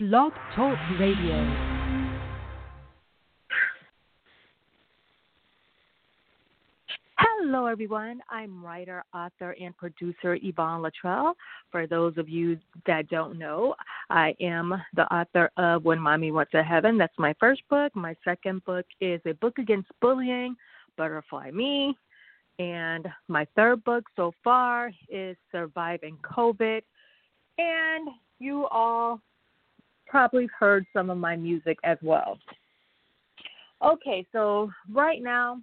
Blog Talk Radio. Hello, everyone. I'm writer, author, and producer Yvonne Latrell. For those of you that don't know, I am the author of When Mommy Went to Heaven. That's my first book. My second book is a book against bullying, Butterfly Me. And my third book so far is Surviving COVID. And you all probably heard some of my music as well. Okay, so right now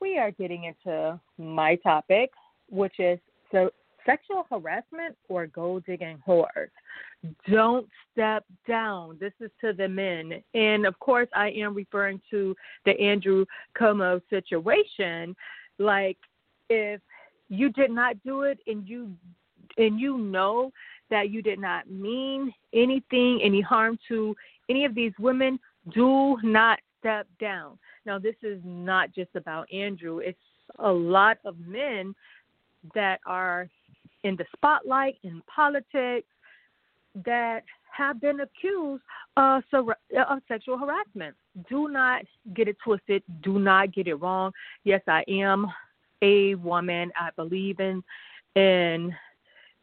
we are getting into my topic, which is so sexual harassment or gold digging whores. Don't step down. This is to the men. And of course, I am referring to the Andrew Cuomo situation. Like, if you did not do it and you and you know that you did not mean anything, any harm to any of these women, do not step down. Now, this is not just about Andrew, it's a lot of men that are in the spotlight in politics that have been accused of, of sexual harassment. Do not get it twisted. Do not get it wrong. Yes, I am a woman. I believe in in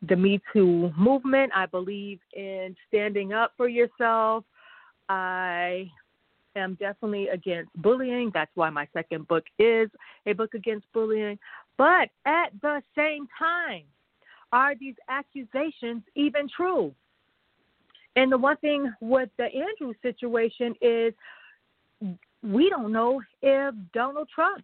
the Me Too movement. I believe in standing up for yourself. I am definitely against bullying. That's why my second book is a book against bullying. But at the same time, are these accusations even true? And the one thing with the Andrew situation is we don't know if Donald Trump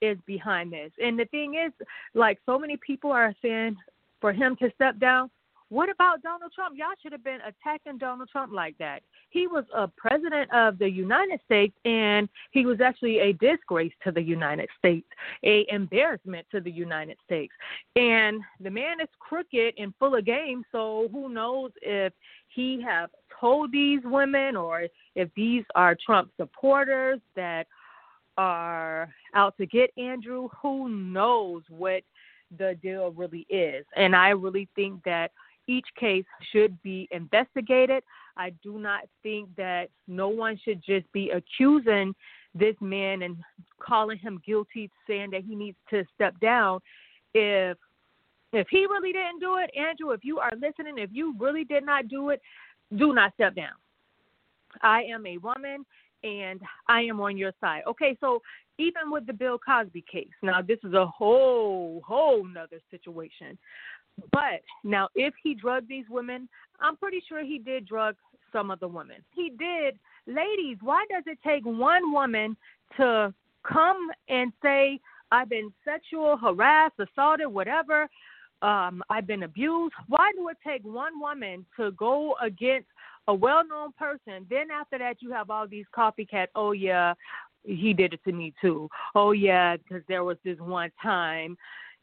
is behind this. And the thing is, like so many people are saying, for him to step down. What about Donald Trump? Y'all should have been attacking Donald Trump like that. He was a president of the United States, and he was actually a disgrace to the United States, a embarrassment to the United States. And the man is crooked and full of game. So who knows if he have told these women or if these are Trump supporters that are out to get Andrew? Who knows what the deal really is. And I really think that each case should be investigated. I do not think that no one should just be accusing this man and calling him guilty, saying that he needs to step down. If if he really didn't do it, Andrew, if you are listening, if you really did not do it, do not step down. I am a woman and I am on your side. Okay, so even with the Bill Cosby case. Now, this is a whole, whole nother situation. But now, if he drugged these women, I'm pretty sure he did drug some of the women. He did. Ladies, why does it take one woman to come and say, I've been sexual harassed, assaulted, whatever, um, I've been abused? Why do it take one woman to go against a well known person? Then after that, you have all these copycats. Oh, yeah, he did it to me too. Oh yeah, because there was this one time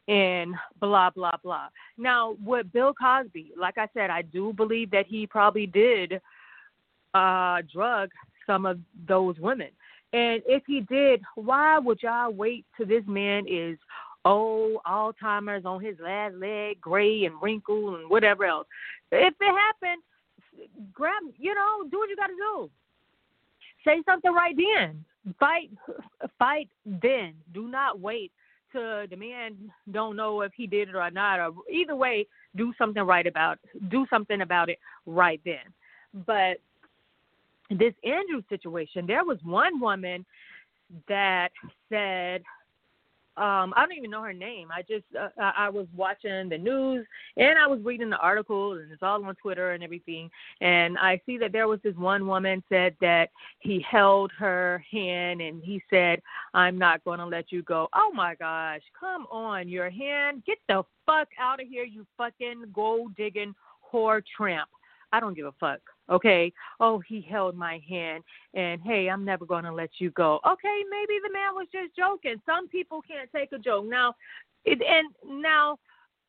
and blah blah blah. Now with Bill Cosby, like I said, I do believe that he probably did uh drug some of those women. And if he did, why would y'all wait till this man is old, Alzheimer's on his last leg, gray and wrinkled and whatever else? If it happened, grab you know, do you gotta do. Say something right then fight fight then. Do not wait to the man don't know if he did it or not or either way do something right about do something about it right then. But this Andrew situation, there was one woman that said um I don't even know her name. I just uh, I was watching the news and I was reading the article and it's all on Twitter and everything and I see that there was this one woman said that he held her hand and he said I'm not going to let you go. Oh my gosh, come on, your hand. Get the fuck out of here, you fucking gold digging whore tramp. I don't give a fuck. Okay. Oh, he held my hand and hey, I'm never going to let you go. Okay, maybe the man was just joking. Some people can't take a joke. Now, it, and now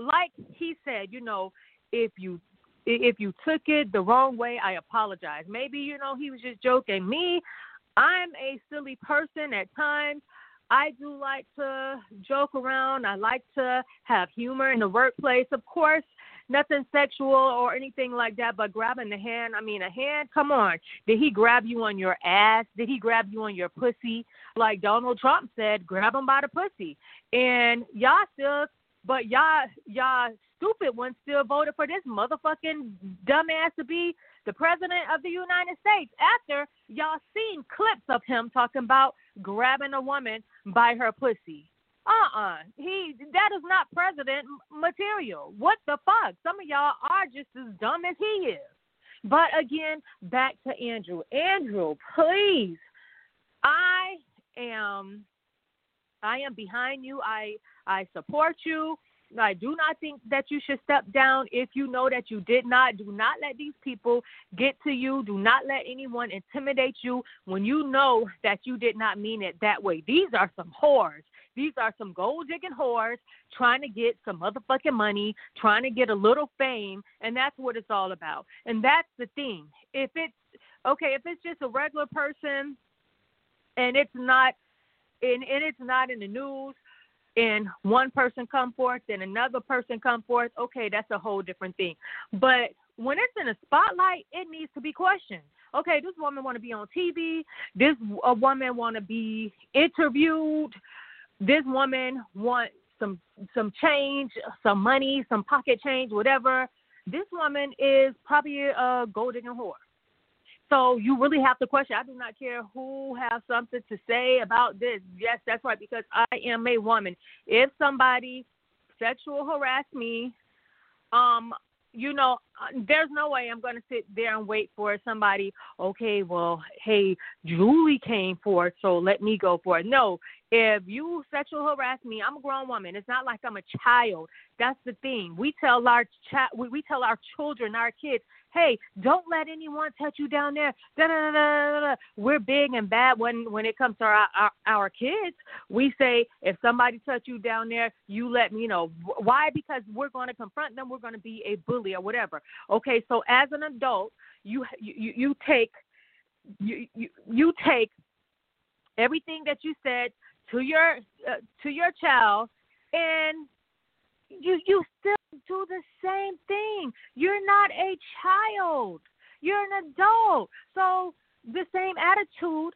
like he said, you know, if you if you took it the wrong way, I apologize. Maybe you know he was just joking. Me, I'm a silly person at times. I do like to joke around. I like to have humor in the workplace. Of course, nothing sexual or anything like that, but grabbing the hand. I mean, a hand. Come on. Did he grab you on your ass? Did he grab you on your pussy? Like Donald Trump said, grab him by the pussy. And y'all still, but y'all, y'all stupid ones still voted for this motherfucking dumbass to be the president of the United States after y'all seen clips of him talking about grabbing a woman by her pussy. Uh-uh. He that is not president material. What the fuck? Some of y'all are just as dumb as he is. But again, back to Andrew. Andrew, please. I am I am behind you. I I support you. I do not think that you should step down if you know that you did not. Do not let these people get to you. Do not let anyone intimidate you when you know that you did not mean it that way. These are some whores. These are some gold digging whores trying to get some motherfucking money, trying to get a little fame, and that's what it's all about. And that's the thing. If it's okay, if it's just a regular person and it's not and, and it's not in the news and one person come forth and another person come forth, okay, that's a whole different thing. But when it's in a spotlight, it needs to be questioned. Okay, this woman want to be on TV. This a woman want to be interviewed. This woman wants some some change, some money, some pocket change, whatever. This woman is probably a gold digging whore. So you really have to question. I do not care who has something to say about this. Yes, that's right, because I am a woman. If somebody sexual harass me, um, you know, there's no way I'm going to sit there and wait for somebody. Okay, well, hey, Julie came for it, so let me go for it. No, if you sexual harass me, I'm a grown woman. It's not like I'm a child. That's the thing. We tell our cha- we, we tell our children, our kids, hey, don't let anyone touch you down there. Da, da, da, da, We're big and bad when when it comes to our, our our kids. We say if somebody touch you down there, you let me know. Why? Because we're going to confront them. We're going to be a bully or whatever. Okay, so as an adult, you you you take you you, you take everything that you said to your uh, to your child and you you still do the same thing. You're not a child. You're an adult. So the same attitude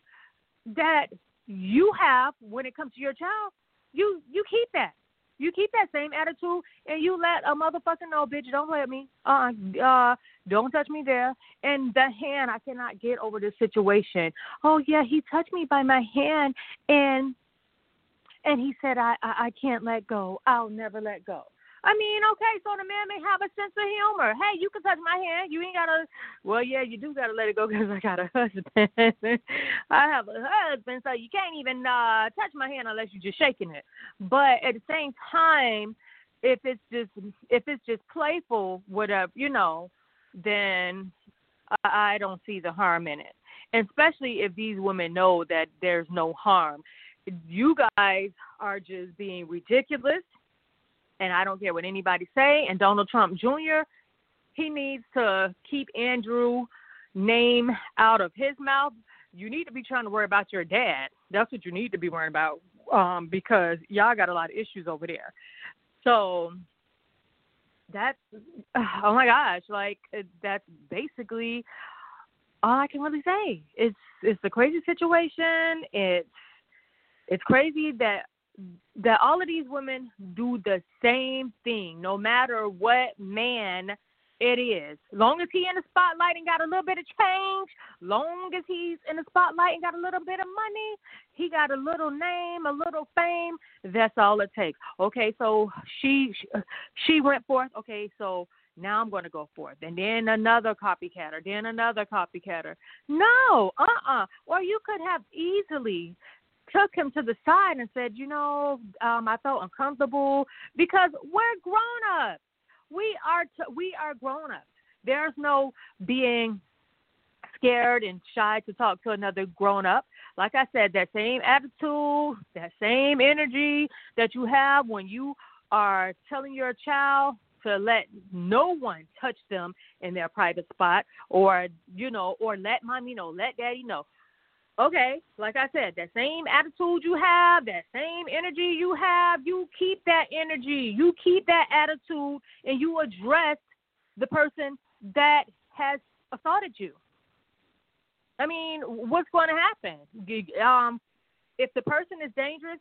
that you have when it comes to your child, you you keep that. You keep that same attitude and you let a motherfucker know, bitch, don't let me. Uh uh don't touch me there. And the hand, I cannot get over this situation. Oh yeah, he touched me by my hand and and he said I I, I can't let go. I'll never let go. I mean, okay, so the man may have a sense of humor. Hey, you can touch my hand. You ain't gotta. Well, yeah, you do gotta let it go because I got a husband. I have a husband, so you can't even uh touch my hand unless you're just shaking it. But at the same time, if it's just if it's just playful, whatever, you know, then I, don't see the harm in it. Especially if these women know that there's no harm. You guys are just being ridiculous and I don't care what anybody say. And Donald Trump Jr. He needs to keep Andrew name out of his mouth. You need to be trying to worry about your dad. That's what you need to be worrying about um, because y'all got a lot of issues over there. So that's oh my gosh, like that's basically all I can really say. It's it's a crazy situation. It's it's crazy that that all of these women do the same thing, no matter what man it is. Long as he in the spotlight and got a little bit of change, long as he's in the spotlight and got a little bit of money, he got a little name, a little fame. That's all it takes. Okay, so she she went forth. Okay, so now I'm going to go forth. And then another copycatter, then another copycatter. No, uh uh. Or you could have easily took him to the side and said, you know, um, I felt uncomfortable because we're grown ups. We are t- we are grown ups. There's no being scared and shy to talk to another grown up. Like I said, that same attitude, that same energy that you have when you are telling your child to let no one touch them in their private spot or you know or let mommy know let daddy know okay, like I said, that same attitude you have, that same energy you have, you keep that energy, you keep that attitude, and you address the person that has assaulted you. I mean, what's going to happen? Um, if the person is dangerous,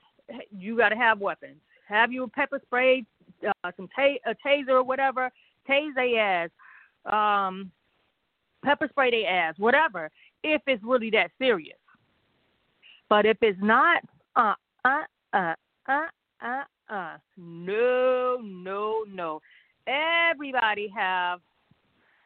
you got to have weapons. Have you pepper spray, uh, some ta- a taser or whatever, tase their ass, um, pepper spray their ass, whatever. If it's really that serious, but if it's not, uh, uh, uh, uh, uh, uh, no, no, no. Everybody have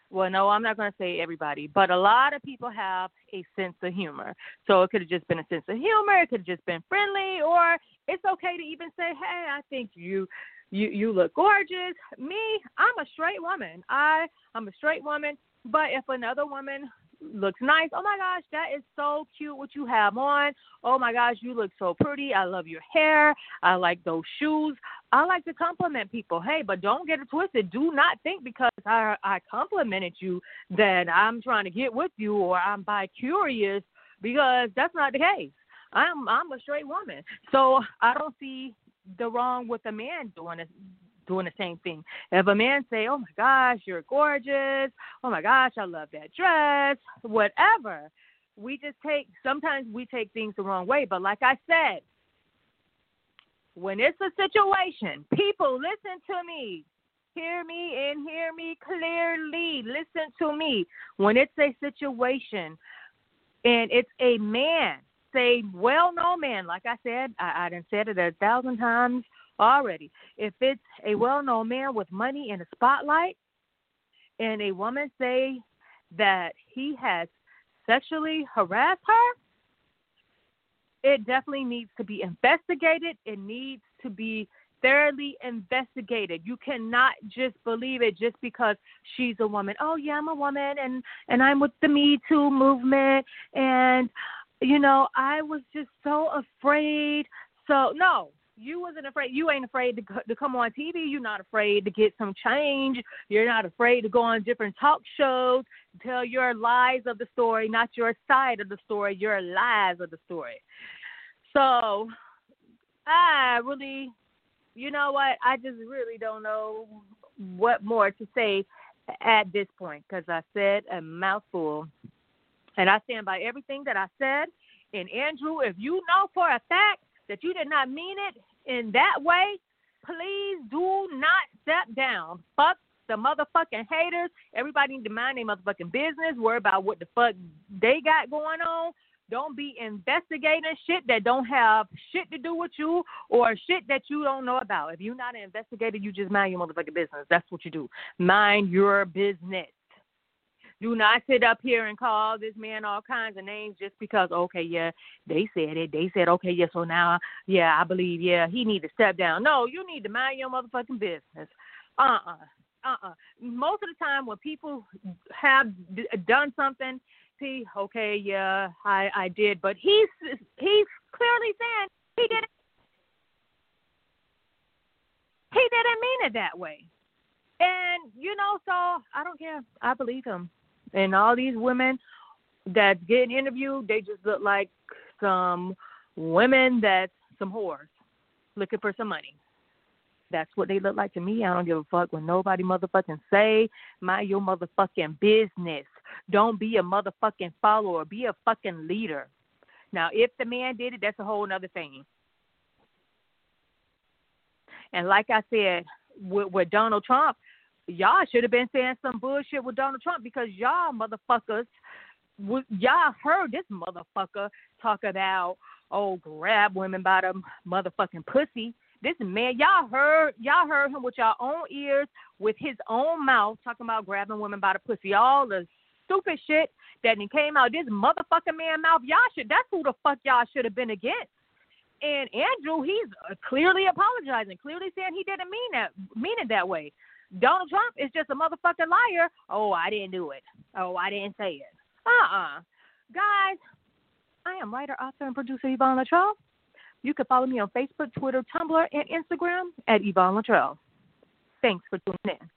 well, no, I'm not going to say everybody, but a lot of people have a sense of humor. So it could have just been a sense of humor. It could have just been friendly, or it's okay to even say, "Hey, I think you, you, you look gorgeous." Me, I'm a straight woman. I, I'm a straight woman. But if another woman looks nice. Oh my gosh, that is so cute what you have on. Oh my gosh, you look so pretty. I love your hair. I like those shoes. I like to compliment people. Hey, but don't get it twisted. Do not think because I I complimented you that I'm trying to get with you or I'm bi curious because that's not the case. I'm I'm a straight woman. So I don't see the wrong with a man doing it doing the same thing. If a man say, "Oh my gosh, you're gorgeous," "Oh my gosh, I love that dress," whatever, we just take. Sometimes we take things the wrong way. But like I said, when it's a situation, people listen to me. Hear me and hear me clearly. Listen to me. When it's a situation and it's a man, say well known man, like I said, I, I done said it a thousand times already. If it's a well known man with money in the spotlight and a woman say that he has sexually harassed her, it definitely needs to be investigated. It needs to be thoroughly investigated. You cannot just believe it just because she's a woman. Oh yeah, I'm a woman and and I'm with the Me Too movement and you know, I was just so afraid. So no, you wasn't afraid. You ain't afraid to to come on TV. You're not afraid to get some change. You're not afraid to go on different talk shows, tell your lies of the story, not your side of the story, your lies of the story. So, I really, you know what? I just really don't know what more to say at this point because I said a mouthful, and I stand by everything that I said. And Andrew, if you know for a fact that you did not mean it in that way, please do not step down. Fuck the motherfucking haters. Everybody need to mind their motherfucking business. Worry about what the fuck they got going on. Don't be investigating shit that don't have shit to do with you or shit that you don't know about. If you're not an investigator, you just mind your motherfucking business. That's what you do. Mind your business. Do not sit up here and call this man all kinds of names just because okay, yeah, they said it. They said okay, yeah, so now yeah, I believe yeah, he need to step down. No, you need to mind your motherfucking business. Uh uh-uh, uh. Most of the time when people have d- done something, see, okay, yeah, I I did, but he's he's clearly saying he didn't he didn't mean it that way. And you know, so I don't care. I believe him. And all these women that get interviewed, they just look like some women that's some whores looking for some money. That's what they look like to me. I don't give a fuck what nobody motherfucking say. Mind your motherfucking business. Don't be a motherfucking follower. Be a fucking leader. Now, if the man did it, that's a whole other thing. And like I said, with, with Donald Trump, y'all should have been saying some bullshit with Donald Trump because y'all motherfuckers, y'all heard this motherfucker talk about oh grab women by the motherfucking pussy. This man, y'all heard y'all heard him with y'all own ears, with his own mouth, talking about grabbing women by the pussy. All the stupid shit that he came out this motherfucking man mouth. Y'all should that's who the fuck y'all should have been against. And Andrew, he's uh, clearly apologizing, clearly saying he didn't mean that mean it that way. Donald Trump is just a motherfucking liar. Oh, I didn't do it. Oh, I didn't say it. Uh uh-uh. uh. Guys, I am writer, author, and producer Yvonne Latrell. You can follow me on Facebook, Twitter, Tumblr, and Instagram at Yvonne Latrell. Thanks for tuning in.